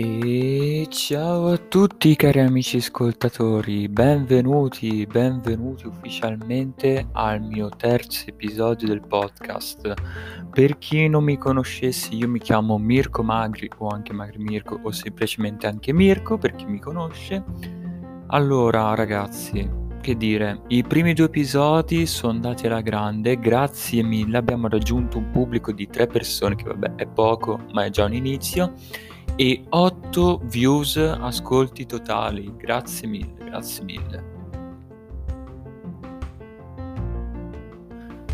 E ciao a tutti cari amici ascoltatori, benvenuti, benvenuti ufficialmente al mio terzo episodio del podcast. Per chi non mi conoscesse, io mi chiamo Mirko Magri o anche Magri Mirko o semplicemente anche Mirko per chi mi conosce. Allora ragazzi, che dire, i primi due episodi sono andati alla grande, grazie mille, abbiamo raggiunto un pubblico di tre persone che vabbè è poco ma è già un inizio e 8 views ascolti totali. Grazie mille, grazie mille.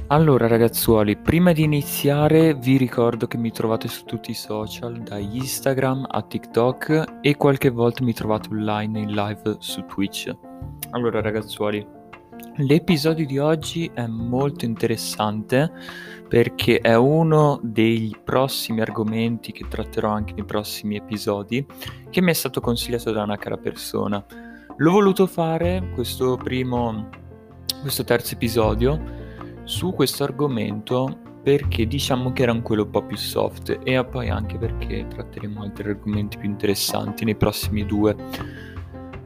Allora ragazzuoli, prima di iniziare vi ricordo che mi trovate su tutti i social, da Instagram a TikTok e qualche volta mi trovate online in live su Twitch. Allora ragazzuoli, l'episodio di oggi è molto interessante perché è uno dei prossimi argomenti che tratterò anche nei prossimi episodi che mi è stato consigliato da una cara persona. L'ho voluto fare questo primo, questo terzo episodio su questo argomento perché diciamo che era quello un po' più soft e poi anche perché tratteremo altri argomenti più interessanti nei prossimi due.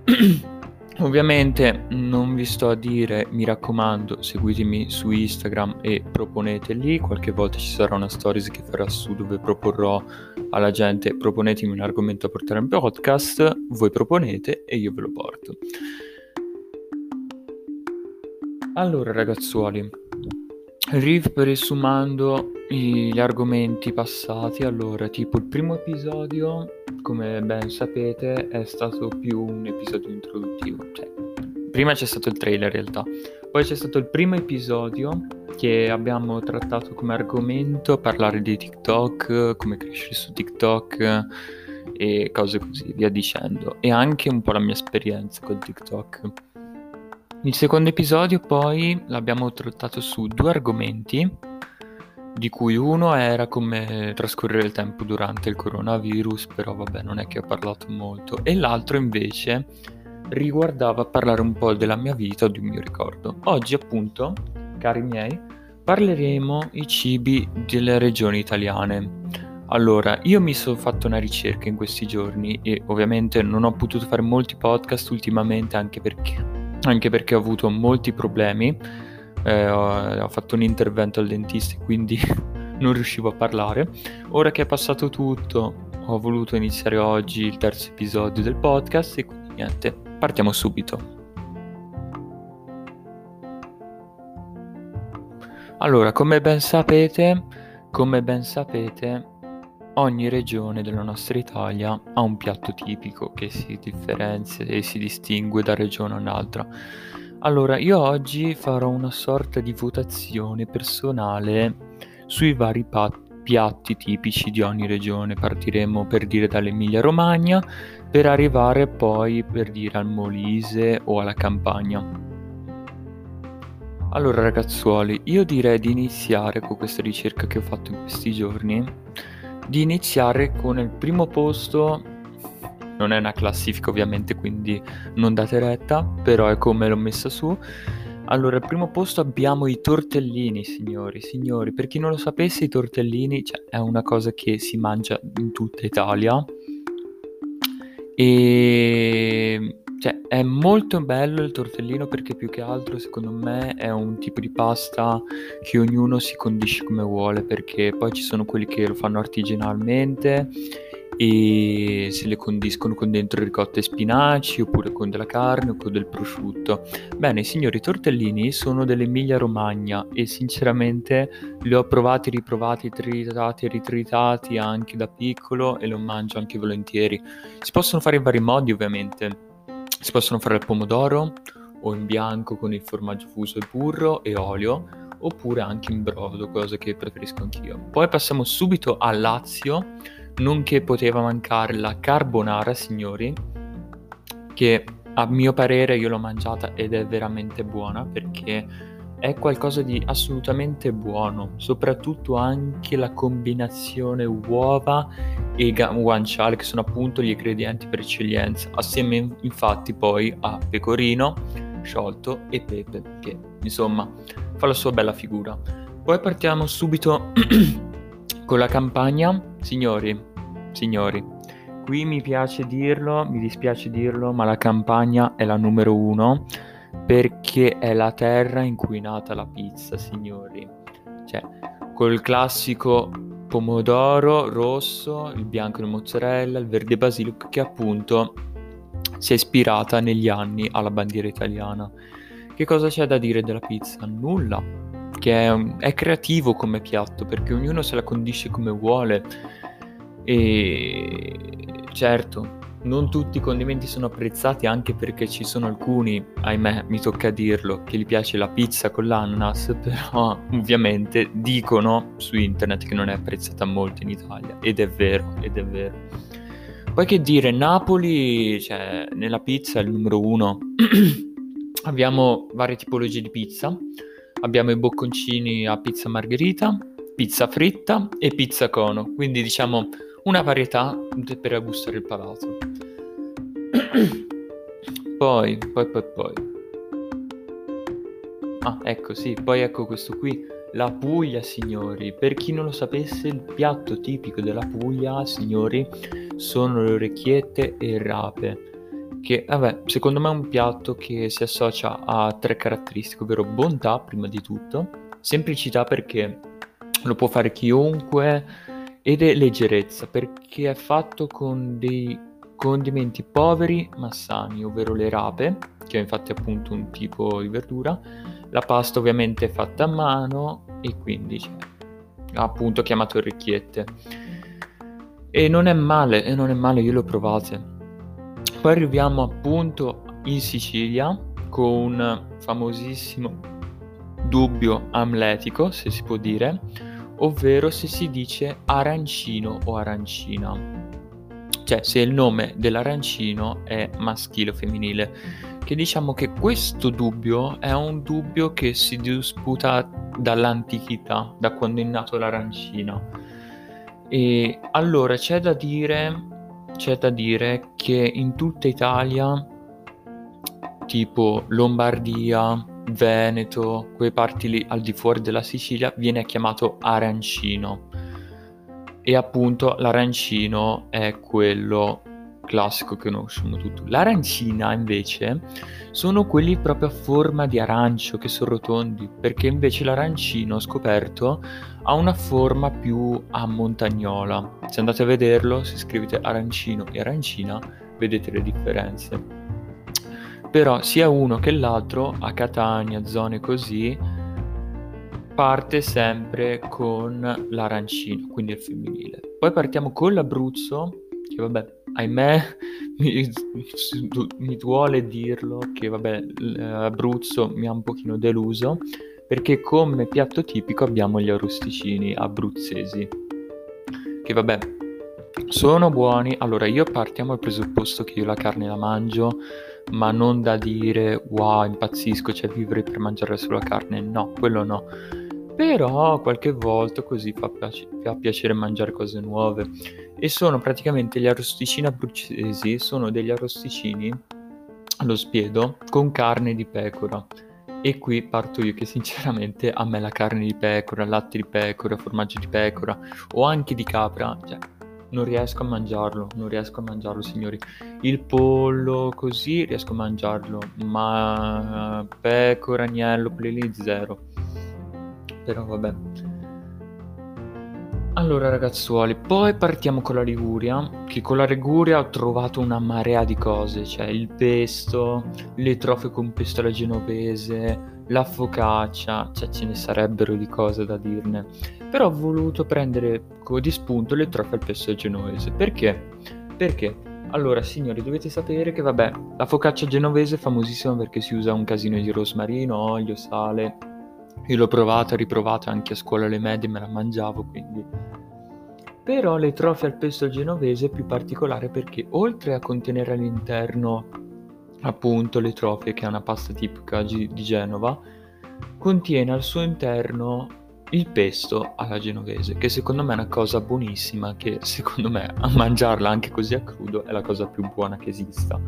Ovviamente non vi sto a dire, mi raccomando, seguitemi su Instagram e proponete lì, qualche volta ci sarà una stories che farò su dove proporrò alla gente, proponetemi un argomento a portare in podcast, voi proponete e io ve lo porto. Allora ragazzuoli, riassumando gli argomenti passati, allora tipo il primo episodio come ben sapete, è stato più un episodio introduttivo. Cioè, prima c'è stato il trailer in realtà, poi c'è stato il primo episodio che abbiamo trattato come argomento, parlare di TikTok, come crescere su TikTok e cose così, via dicendo. E anche un po' la mia esperienza con TikTok. Il secondo episodio poi l'abbiamo trattato su due argomenti di cui uno era come trascorrere il tempo durante il coronavirus, però vabbè non è che ho parlato molto, e l'altro invece riguardava parlare un po' della mia vita o di un mio ricordo. Oggi appunto, cari miei, parleremo i cibi delle regioni italiane. Allora, io mi sono fatto una ricerca in questi giorni e ovviamente non ho potuto fare molti podcast ultimamente anche perché, anche perché ho avuto molti problemi eh, ho, ho, fatto un intervento al dentista e quindi non riuscivo a parlare. Ora che è passato tutto, ho voluto iniziare oggi il terzo episodio del podcast e quindi niente, partiamo subito. Allora, come ben sapete, come ben sapete, ogni regione della nostra Italia ha un piatto tipico che si differenzia e si distingue da regione a un'altra. Allora, io oggi farò una sorta di votazione personale sui vari pa- piatti tipici di ogni regione. Partiremo per dire dall'Emilia Romagna per arrivare poi per dire al Molise o alla Campania. Allora ragazzuoli, io direi di iniziare con questa ricerca che ho fatto in questi giorni, di iniziare con il primo posto non è una classifica ovviamente, quindi non date retta, però è come l'ho messa su. Allora, al primo posto abbiamo i tortellini, signori, signori. Per chi non lo sapesse, i tortellini cioè, è una cosa che si mangia in tutta Italia. E cioè, è molto bello il tortellino perché più che altro, secondo me, è un tipo di pasta che ognuno si condisce come vuole, perché poi ci sono quelli che lo fanno artigianalmente e se le condiscono con dentro ricotta e spinaci oppure con della carne o con del prosciutto. Bene, signori, i tortellini sono dell'Emilia Romagna e sinceramente li ho provati, riprovati, tritati e ritritati anche da piccolo e lo mangio anche volentieri. Si possono fare in vari modi ovviamente. Si possono fare al pomodoro o in bianco con il formaggio fuso e burro e olio oppure anche in brodo, cosa che preferisco anch'io. Poi passiamo subito al Lazio nonché poteva mancare la carbonara, signori, che a mio parere io l'ho mangiata ed è veramente buona perché è qualcosa di assolutamente buono, soprattutto anche la combinazione uova e guanciale che sono appunto gli ingredienti per eccellenza, assieme infatti poi a pecorino sciolto e pepe che insomma fa la sua bella figura. Poi partiamo subito con la campagna, signori, signori, qui mi piace dirlo, mi dispiace dirlo, ma la campagna è la numero uno perché è la terra in cui è nata la pizza, signori. Cioè, col classico pomodoro rosso, il bianco di mozzarella, il verde basilico che appunto si è ispirata negli anni alla bandiera italiana. Che cosa c'è da dire della pizza? Nulla. Che è, è creativo come piatto perché ognuno se la condisce come vuole. E certo, non tutti i condimenti sono apprezzati anche perché ci sono alcuni, ahimè, mi tocca dirlo, che gli piace la pizza con l'ananas, però ovviamente dicono su internet che non è apprezzata molto in Italia ed è vero, ed è vero. Poi che dire, Napoli, cioè, nella pizza è il numero uno. abbiamo varie tipologie di pizza. Abbiamo i bocconcini a pizza margherita, pizza fritta e pizza cono. Quindi diciamo una varietà per gustare il palato. poi, poi, poi, poi. Ah, ecco, sì, poi ecco questo qui, la Puglia, signori. Per chi non lo sapesse, il piatto tipico della Puglia, signori, sono le orecchiette e il rape. Che, vabbè, secondo me è un piatto che si associa a tre caratteristiche, ovvero bontà, prima di tutto, semplicità perché lo può fare chiunque, ed è leggerezza perché è fatto con dei condimenti poveri ma sani, ovvero le rape, che è infatti appunto un tipo di verdura, la pasta ovviamente è fatta a mano e quindi cioè, appunto chiamato orecchiette. E non è male, e non è male, io le ho provate. Poi arriviamo appunto in Sicilia con un famosissimo dubbio amletico, se si può dire, ovvero se si dice arancino o arancina. Cioè se il nome dell'arancino è maschile o femminile. Che diciamo che questo dubbio è un dubbio che si disputa dall'antichità, da quando è nato l'arancino. E allora c'è da dire, c'è da dire che in tutta Italia, tipo Lombardia, Veneto, quelle parti lì al di fuori della Sicilia, viene chiamato arancino. E appunto l'arancino è quello classico che conosciamo tutti. L'arancina invece sono quelli proprio a forma di arancio che sono rotondi, perché invece l'arancino scoperto ha una forma più a montagnola. Se andate a vederlo, se scrivete arancino e arancina, vedete le differenze. Però sia uno che l'altro, a Catania, zone così, parte sempre con l'arancino, quindi il femminile. Poi partiamo con l'Abruzzo, che vabbè, ahimè, mi, mi duole dirlo, che vabbè, l'Abruzzo mi ha un pochino deluso, perché come piatto tipico abbiamo gli arrosticini abruzzesi, che vabbè, sono buoni. Allora, io partiamo dal presupposto che io la carne la mangio, ma non da dire wow, impazzisco, cioè vivere per mangiare solo carne, no, quello no. Però qualche volta così fa, piace, fa piacere mangiare cose nuove. E sono praticamente gli arrosticini abruzzesi, sono degli arrosticini allo spiedo con carne di pecora. E qui parto io che sinceramente a me la carne di pecora, latte di pecora, formaggio di pecora o anche di capra, cioè non riesco a mangiarlo, non riesco a mangiarlo, signori. Il pollo così riesco a mangiarlo, ma pecora, agnello, quelli lì zero. Però vabbè. Allora ragazzuoli, poi partiamo con la Liguria, che con la Liguria ho trovato una marea di cose, cioè il pesto, le trofie con pesto alla genovese, la focaccia, cioè ce ne sarebbero di cose da dirne. Però ho voluto prendere di spunto le trofie al pesto genovese. Perché? Perché? Allora, signori, dovete sapere che, vabbè, la focaccia genovese è famosissima perché si usa un casino di rosmarino, olio, sale. Io l'ho provata, riprovata anche a scuola alle medie, me la mangiavo, quindi... Però le trofie al pesto genovese è più particolare perché oltre a contenere all'interno appunto le trofie, che è una pasta tipica di Genova, contiene al suo interno il pesto alla genovese, che secondo me è una cosa buonissima, che secondo me a mangiarla anche così a crudo è la cosa più buona che esista.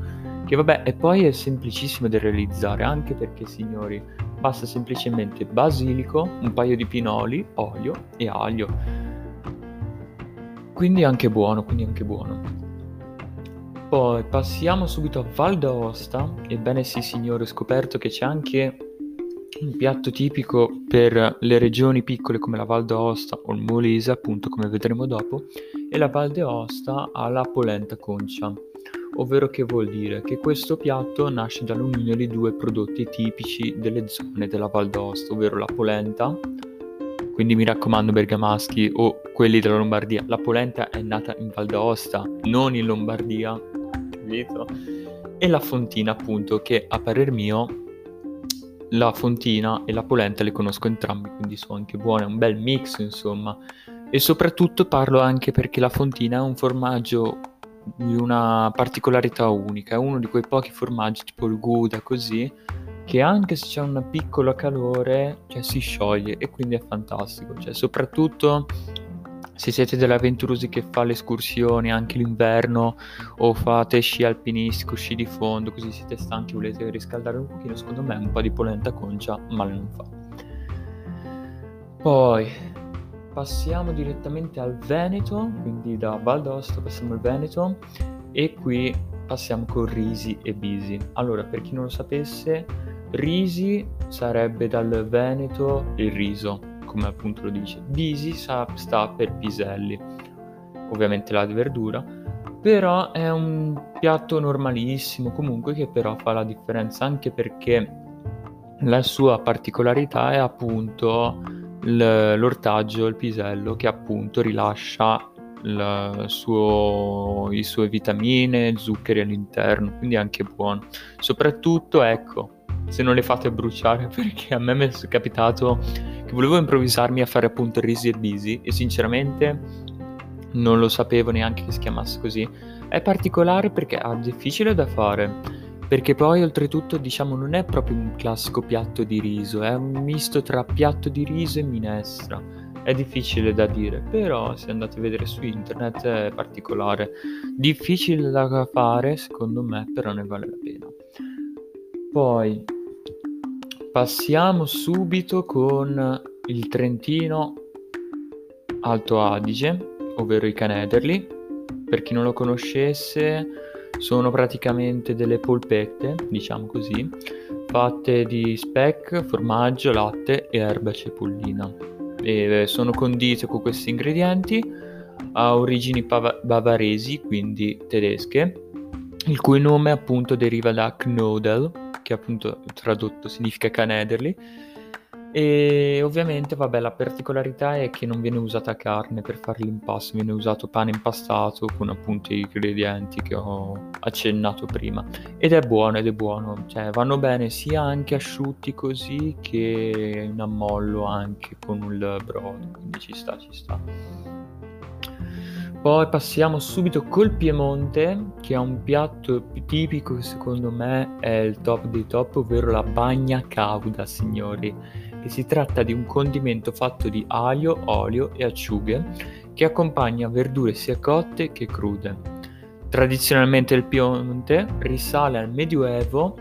Che vabbè, e poi è semplicissimo da realizzare, anche perché signori, basta semplicemente basilico, un paio di pinoli, olio e aglio. Quindi anche buono, quindi anche buono. Poi passiamo subito a Val d'Aosta. Ebbene sì, signore, ho scoperto che c'è anche un piatto tipico per le regioni piccole come la Val d'Aosta o il Molise, appunto, come vedremo dopo, e la Val d'Aosta ha la polenta concia, ovvero che vuol dire che questo piatto nasce dall'unione di due prodotti tipici delle zone della Val d'Aosta, ovvero la polenta, quindi mi raccomando bergamaschi o quelli della Lombardia, la polenta è nata in Val d'Aosta, non in Lombardia, capito? E la fontina appunto che a parer mio la fontina e la polenta le conosco entrambi, quindi sono anche buone, un bel mix insomma. E soprattutto parlo anche perché la fontina è un formaggio di una particolarità unica, è uno di quei pochi formaggi tipo il Gouda così, che anche se c'è un piccolo calore, cioè si scioglie e quindi è fantastico, cioè soprattutto se siete delle avventurosi che fa le escursioni anche l'inverno o fate sci alpinistico, sci di fondo, così siete stanchi, volete riscaldare un pochino, secondo me un po' di polenta concia male non fa. Poi passiamo direttamente al Veneto, quindi da Val d'Aosta passiamo al Veneto e qui passiamo con Risi e Bisi. Allora, per chi non lo sapesse, Risi sarebbe dal Veneto il riso, come appunto lo dice. Bisi sta, sta per piselli, ovviamente la verdura, però è un piatto normalissimo comunque che però fa la differenza anche perché la sua particolarità è appunto l'ortaggio, il pisello che appunto rilascia suo, le sue vitamine, zuccheri all'interno, quindi è anche buono. Soprattutto, ecco, se non le fate bruciare, perché a me mi è capitato che volevo improvvisarmi a fare appunto Risi e Bisi e sinceramente non lo sapevo neanche che si chiamasse così. È particolare perché è difficile da fare, perché poi oltretutto diciamo non è proprio un classico piatto di riso, è un misto tra piatto di riso e minestra. È difficile da dire, però se andate a vedere su internet è particolare. Difficile da fare, secondo me, però ne vale la pena. Poi Passiamo subito con il Trentino Alto Adige, ovvero i Canederli. Per chi non lo conoscesse, sono praticamente delle polpette, diciamo così, fatte di speck, formaggio, latte e erba cipollina. E sono condite con questi ingredienti, ha origini pav- bavaresi, quindi tedesche, il cui nome appunto deriva da Knödel, che appunto tradotto significa canederli. E ovviamente, vabbè, la particolarità è che non viene usata carne per fare l'impasto, viene usato pane impastato con appunto i ingredienti che ho accennato prima. Ed è buono, ed è buono, cioè vanno bene sia anche asciutti così che in ammollo anche con il brodo, quindi ci sta, ci sta. Poi passiamo subito col Piemonte, che è un piatto tipico che secondo me è il top dei top, ovvero la bagna cauda, signori. Che si tratta di un condimento fatto di aglio, olio e acciughe che accompagna verdure sia cotte che crude. Tradizionalmente il Piemonte risale al Medioevo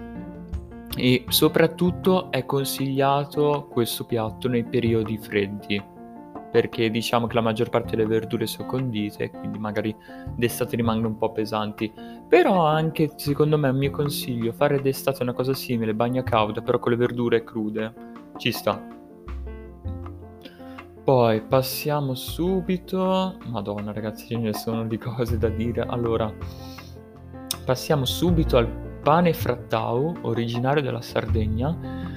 e soprattutto è consigliato questo piatto nei periodi freddi perché diciamo che la maggior parte delle verdure sono condite, quindi magari d'estate rimangono un po' pesanti. Però anche, secondo me, un mio consiglio, fare d'estate una cosa simile, bagna cauda, però con le verdure crude, ci sta. Poi passiamo subito... Madonna ragazzi, ce ne sono di cose da dire. Allora, passiamo subito al pane frattau, originario della Sardegna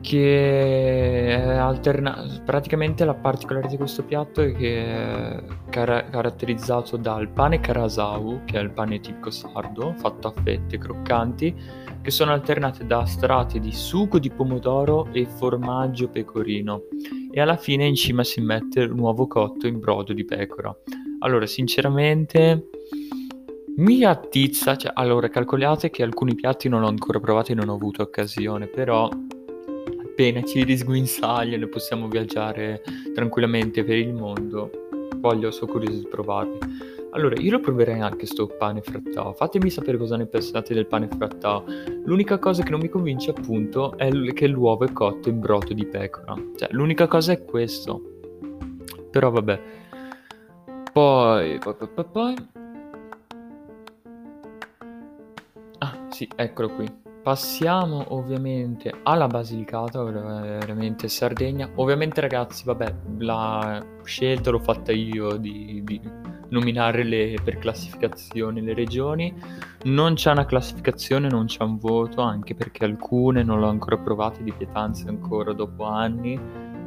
che alterna- praticamente la particolarità di questo piatto è che è car- caratterizzato dal pane carasau, che è il pane tipico sardo, fatto a fette croccanti, che sono alternate da strati di sugo di pomodoro e formaggio pecorino. E alla fine in cima si mette un uovo cotto in brodo di pecora. Allora, sinceramente, mi attizza. Cioè, allora, calcolate che alcuni piatti non ho ancora provati e non ho avuto occasione, però appena ci risguinzagliano possiamo viaggiare tranquillamente per il mondo, voglio, sono curioso di provarli. Allora, io lo proverei anche sto pane frattao. Fatemi sapere cosa ne pensate del pane frattao. L'unica cosa che non mi convince, appunto, è che l'uovo è cotto in brodo di pecora. Cioè, l'unica cosa è questo. Però vabbè. Poi, poi, poi, poi. Sì, eccolo qui. Passiamo ovviamente alla Basilicata, veramente Sardegna. Ovviamente ragazzi, vabbè, la scelta l'ho fatta io di, di nominare le, per classificazione le regioni. Non c'è una classificazione, non c'è un voto, anche perché alcune non l'ho ancora provate di pietanze ancora dopo anni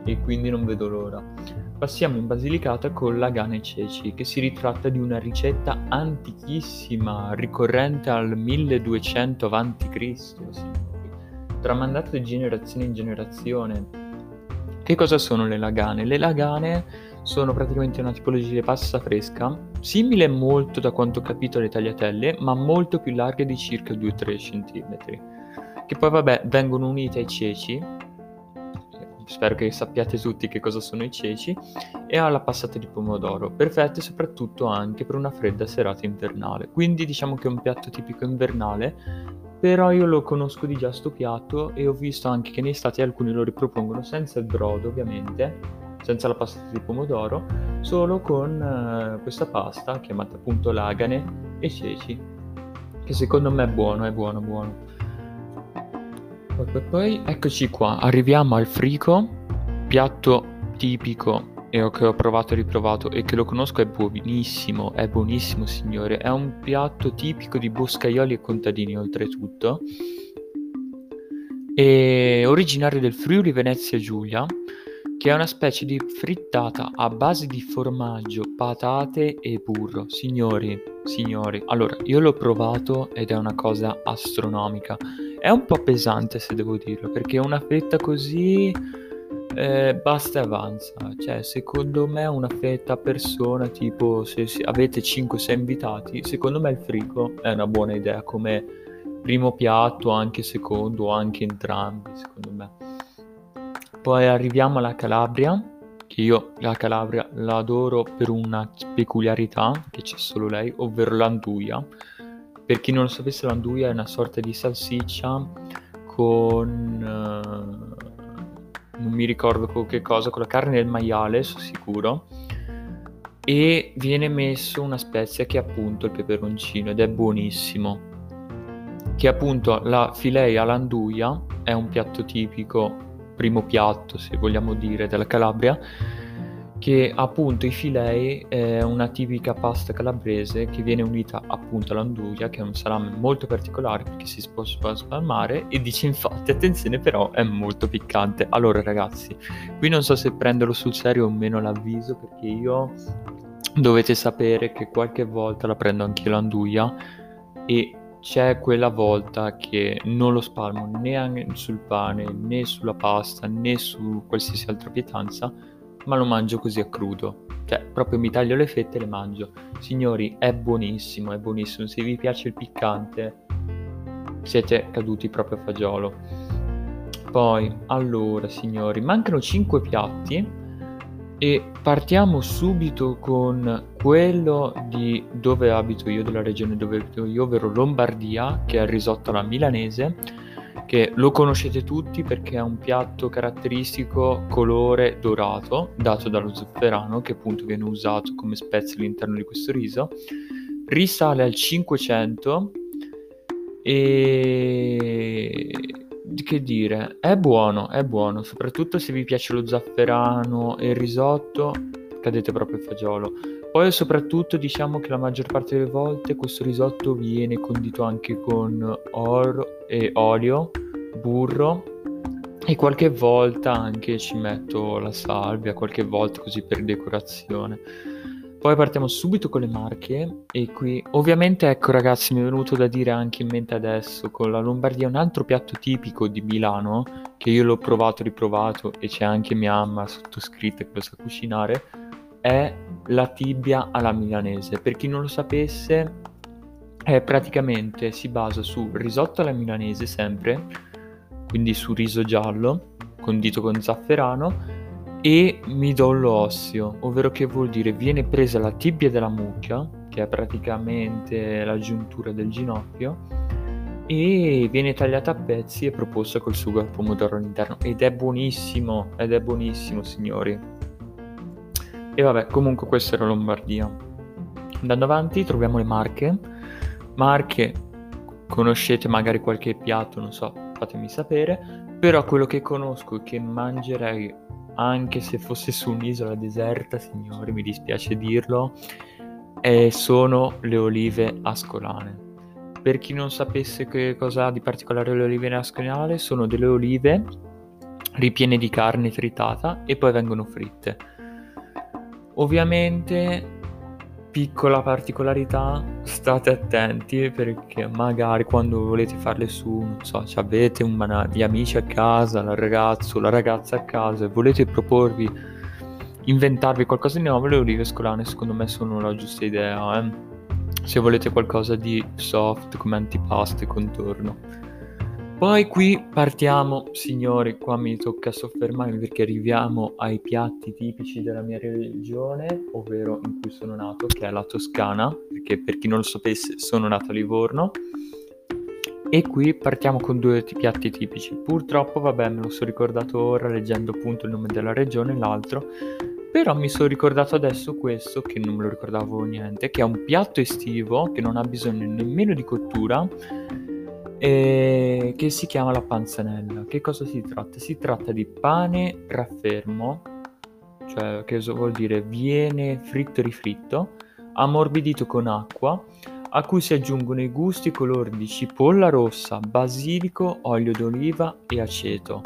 e quindi non vedo l'ora. Passiamo in Basilicata con la Gana e Ceci, che si ritratta di una ricetta antichissima, ricorrente al 1200 a.C., tramandata di generazione in generazione. Che cosa sono le lagane? Le lagane sono praticamente una tipologia di pasta fresca, simile molto da quanto ho capito alle tagliatelle, ma molto più larghe di circa 2-3 cm. Che poi vabbè vengono unite ai ceci, spero che sappiate tutti che cosa sono i ceci, e alla passata di pomodoro, perfette soprattutto anche per una fredda serata invernale. Quindi diciamo che è un piatto tipico invernale, però io lo conosco di già sto piatto e ho visto anche che in estate alcuni lo ripropongono senza il brodo ovviamente, senza la passata di pomodoro, solo con uh, questa pasta chiamata appunto lagane e ceci, che secondo me è buono, è buono, buono. Poi, poi, poi, eccoci qua, arriviamo al frico, piatto tipico e che ho provato e riprovato e che lo conosco è buonissimo, è buonissimo signore, è un piatto tipico di boscaioli e contadini oltretutto, e originario del Friuli Venezia Giulia, che è una specie di frittata a base di formaggio, patate e burro. Signori, signori, allora io l'ho provato ed è una cosa astronomica. È un po' pesante se devo dirlo, perché una fetta così eh, basta e avanza. Cioè, secondo me una fetta a persona, tipo se avete 5-6 invitati, secondo me il frigo è una buona idea come primo piatto, anche secondo, anche entrambi, secondo me. Poi arriviamo alla Calabria, che io la Calabria la adoro per una peculiarità che c'è solo lei, ovvero l'anduia per chi non lo sapesse, l'anduia è una sorta di salsiccia con... Uh, non mi ricordo con che cosa, con la carne del maiale, sono sicuro. E viene messo una spezia che è appunto il peperoncino ed è buonissimo. Che appunto la filea all'anduia è un piatto tipico, primo piatto se vogliamo dire, della Calabria che appunto i filei è una tipica pasta calabrese che viene unita appunto all'anduia che è un salame molto particolare perché si sposta spalmare e dice infatti attenzione però è molto piccante. Allora ragazzi qui non so se prenderlo sul serio o meno l'avviso perché io dovete sapere che qualche volta la prendo anche l'anduia e c'è quella volta che non lo spalmo né sul pane né sulla pasta né su qualsiasi altra pietanza ma lo mangio così a crudo. Cioè, proprio mi taglio le fette e le mangio. Signori, è buonissimo, è buonissimo. Se vi piace il piccante, siete caduti proprio a fagiolo. Poi, allora, signori, mancano 5 piatti e partiamo subito con quello di dove abito io, della regione dove abito io, ovvero Lombardia, che è il risotto alla milanese che lo conoscete tutti perché è un piatto caratteristico colore dorato dato dallo zafferano che appunto viene usato come spezia all'interno di questo riso. Risale al 500 e che dire è buono è buono soprattutto se vi piace lo zafferano e il risotto cadete proprio il fagiolo. Poi soprattutto diciamo che la maggior parte delle volte questo risotto viene condito anche con oro e olio, burro e qualche volta anche ci metto la salvia, qualche volta così per decorazione. Poi partiamo subito con le marche e qui ovviamente ecco ragazzi mi è venuto da dire anche in mente adesso con la Lombardia un altro piatto tipico di Milano che io l'ho provato, riprovato e c'è anche mia mamma sottoscritta che lo sa cucinare è la tibia alla milanese. Per chi non lo sapesse, è praticamente si basa su risotto alla milanese sempre, quindi su riso giallo condito con zafferano e midollo osseo, ovvero che vuol dire viene presa la tibia della mucchia, che è praticamente la giuntura del ginocchio, e viene tagliata a pezzi e proposta col sugo al pomodoro all'interno ed è buonissimo, ed è buonissimo signori. E vabbè, comunque questa era Lombardia. Andando avanti troviamo le Marche. Marche, conoscete magari qualche piatto, non so, fatemi sapere, però quello che conosco e che mangerei anche se fosse su un'isola deserta, signori, mi dispiace dirlo, eh, sono le olive ascolane. Per chi non sapesse che cosa ha di particolare le olive ascolane, sono delle olive ripiene di carne tritata e poi vengono fritte. Ovviamente piccola particolarità, state attenti perché magari quando volete farle su, non so, avete un, gli amici a casa, il ragazzo, la ragazza a casa e volete proporvi, inventarvi qualcosa di nuovo, le olive scolane secondo me sono la giusta idea. Eh? Se volete qualcosa di soft come antipasto e contorno. Poi qui partiamo, signori, qua mi tocca soffermarmi perché arriviamo ai piatti tipici della mia regione, ovvero in cui sono nato, che è la Toscana, perché per chi non lo sapesse sono nato a Livorno. E qui partiamo con due piatti tipici. Purtroppo, vabbè, me lo sono ricordato ora leggendo appunto il nome della regione, l'altro. Però mi sono ricordato adesso questo, che non me lo ricordavo niente, che è un piatto estivo che non ha bisogno nemmeno di cottura eh, che si chiama la panzanella. Che cosa si tratta? Si tratta di pane raffermo, cioè che vuol dire viene fritto rifritto, ammorbidito con acqua, a cui si aggiungono i gusti e colori di cipolla rossa, basilico, olio d'oliva e aceto.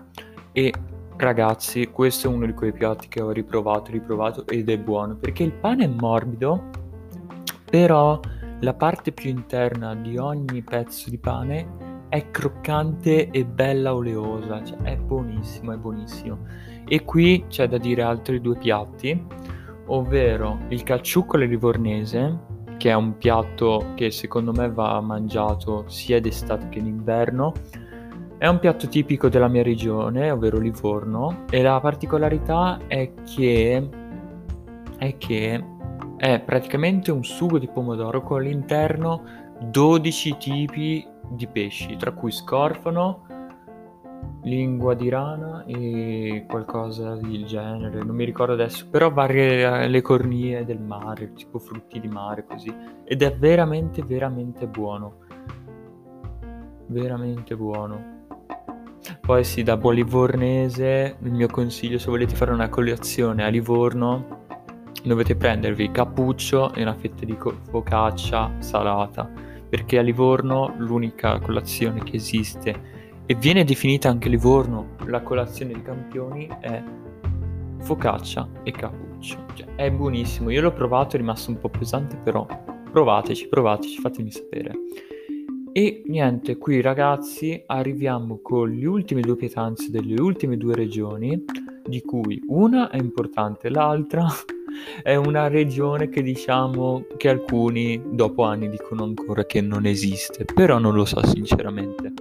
E ragazzi, questo è uno di quei piatti che ho riprovato, riprovato ed è buono perché il pane è morbido, però la parte più interna di ogni pezzo di pane è croccante e bella oleosa, cioè è buonissimo, è buonissimo. E qui c'è da dire altri due piatti, ovvero il calciuccolo livornese, che è un piatto che secondo me va mangiato sia d'estate che d'inverno. È un piatto tipico della mia regione, ovvero Livorno, e la particolarità è che è che è praticamente un sugo di pomodoro con all'interno 12 tipi di pesci, tra cui scorfano, lingua di rana e qualcosa del genere, non mi ricordo adesso, però varie eh, le cornie del mare, tipo frutti di mare così, ed è veramente veramente buono. Veramente buono. Poi sì, da buon livornese, il mio consiglio se volete fare una colazione a Livorno, dovete prendervi cappuccio e una fetta di focaccia salata perché a Livorno l'unica colazione che esiste e viene definita anche Livorno la colazione dei campioni è focaccia e cappuccio. Cioè, è buonissimo, io l'ho provato, è rimasto un po' pesante, però provateci, provateci, fatemi sapere. E niente, qui ragazzi arriviamo con le ultime due pietanze delle ultime due regioni, di cui una è importante, l'altra è una regione che diciamo che alcuni dopo anni dicono ancora che non esiste, però non lo so sinceramente.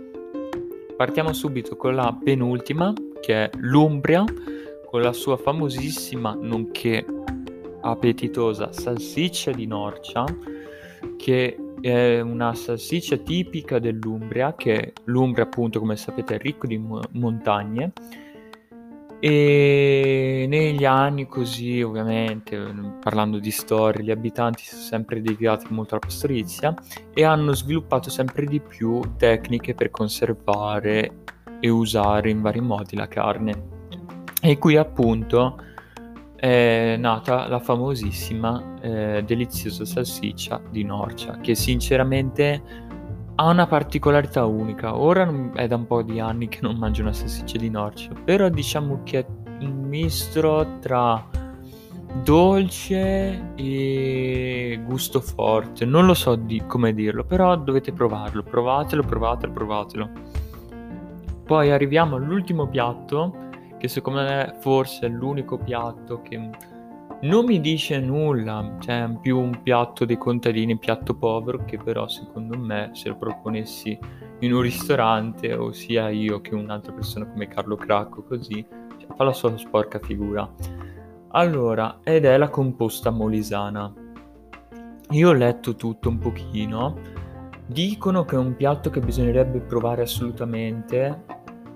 Partiamo subito con la penultima, che è l'Umbria, con la sua famosissima, nonché appetitosa salsiccia di Norcia, che è una salsiccia tipica dell'Umbria, che l'Umbria appunto come sapete è ricco di mo- montagne e negli anni così, ovviamente, parlando di storie, gli abitanti sono sempre dedicati molto alla pastorizia e hanno sviluppato sempre di più tecniche per conservare e usare in vari modi la carne. E qui appunto è nata la famosissima eh, deliziosa salsiccia di Norcia, che sinceramente ha una particolarità unica. Ora è da un po' di anni che non mangio una salsiccia di norcia, però diciamo che è un mistro tra dolce e gusto forte. Non lo so di come dirlo, però dovete provarlo. Provatelo, provatelo, provatelo. Poi arriviamo all'ultimo piatto, che secondo me forse è l'unico piatto che non mi dice nulla, cioè più un piatto dei contadini, piatto povero, che però secondo me se lo proponessi in un ristorante, o sia io che un'altra persona come Carlo Cracco, così, cioè, fa la sua sporca figura. Allora, ed è la composta molisana. Io ho letto tutto un pochino, dicono che è un piatto che bisognerebbe provare assolutamente,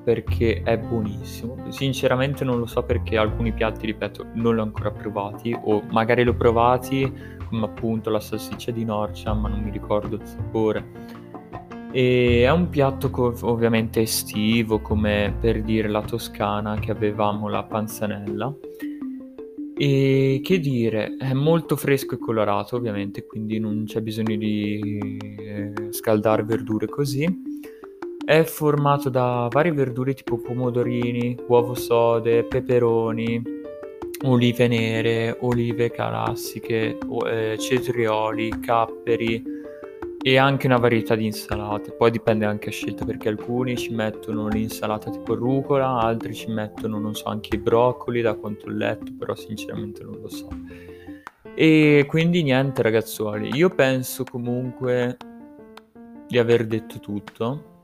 perché è buonissimo. Sinceramente non lo so perché alcuni piatti, ripeto, non li ho ancora provati o magari li ho provati come appunto la salsiccia di Norcia, ma non mi ricordo il sapore. E è un piatto co- ovviamente estivo, come per dire la toscana che avevamo la panzanella. E che dire, è molto fresco e colorato ovviamente, quindi non c'è bisogno di eh, scaldare verdure così. È formato da varie verdure tipo pomodorini, uovo sode, peperoni, olive nere, olive classiche, eh, cetrioli, capperi e anche una varietà di insalate. Poi dipende anche a scelta perché alcuni ci mettono l'insalata tipo rucola, altri ci mettono, non so, anche i broccoli da quanto ho letto, però sinceramente non lo so. E quindi niente ragazzuoli, io penso comunque di aver detto tutto.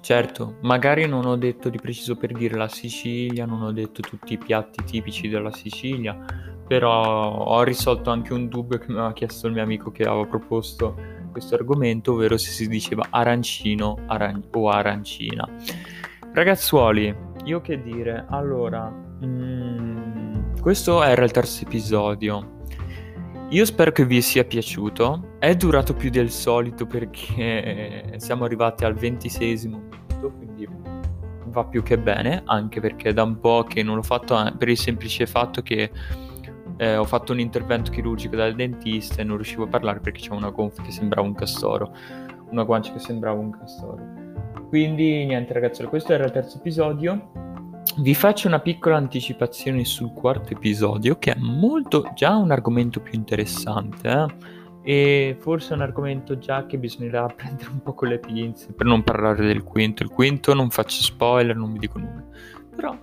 Certo, magari non ho detto di preciso per dire la Sicilia, non ho detto tutti i piatti tipici della Sicilia, però ho risolto anche un dubbio che mi aveva chiesto il mio amico che aveva proposto questo argomento, ovvero se si diceva arancino aran- o arancina. Ragazzuoli, io che dire, allora, mm, questo era il terzo episodio. Io spero che vi sia piaciuto. È durato più del solito perché siamo arrivati al ventisesimo minuto, quindi va più che bene, anche perché da un po' che non l'ho fatto eh, per il semplice fatto che eh, ho fatto un intervento chirurgico dal dentista e non riuscivo a parlare perché c'era una gonfia che sembrava un castoro, una guancia che sembrava un castoro. Quindi niente ragazzi, questo era il terzo episodio. Vi faccio una piccola anticipazione sul quarto episodio, che è molto già un argomento più interessante, eh? e forse è un argomento già che bisognerà prendere un po' con le pinze per non parlare del quinto. Il quinto non faccio spoiler, non vi dico nulla, però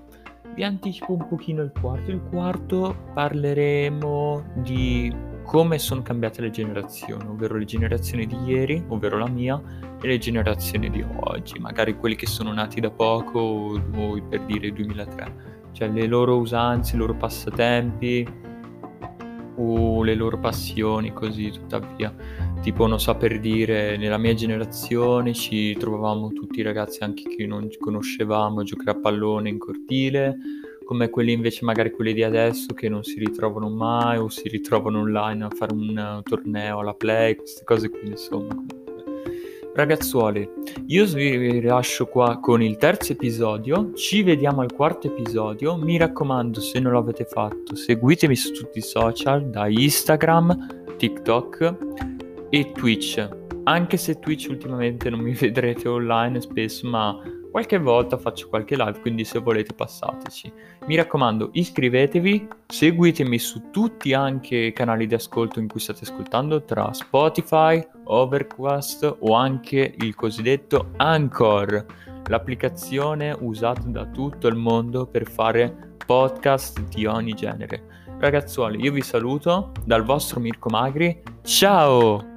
vi anticipo un pochino il quarto. Il quarto parleremo di come sono cambiate le generazioni, ovvero le generazioni di ieri, ovvero la mia, e le generazioni di oggi, magari quelli che sono nati da poco o per dire 2003, cioè le loro usanze, i loro passatempi o le loro passioni, così tuttavia. Tipo, non so per dire, nella mia generazione ci trovavamo tutti i ragazzi anche che non conoscevamo a giocare a pallone in cortile come quelli invece magari quelli di adesso che non si ritrovano mai o si ritrovano online a fare un torneo alla play, queste cose qui insomma. Ragazzuoli, io vi lascio qua con il terzo episodio, ci vediamo al quarto episodio, mi raccomando se non l'avete fatto seguitemi su tutti i social, da Instagram, TikTok e Twitch, anche se Twitch ultimamente non mi vedrete online spesso ma Qualche volta faccio qualche live, quindi se volete passateci. Mi raccomando, iscrivetevi, seguitemi su tutti anche i canali di ascolto in cui state ascoltando, tra Spotify, Overcast o anche il cosiddetto Anchor, l'applicazione usata da tutto il mondo per fare podcast di ogni genere. Ragazzuoli, io vi saluto dal vostro Mirko Magri. Ciao!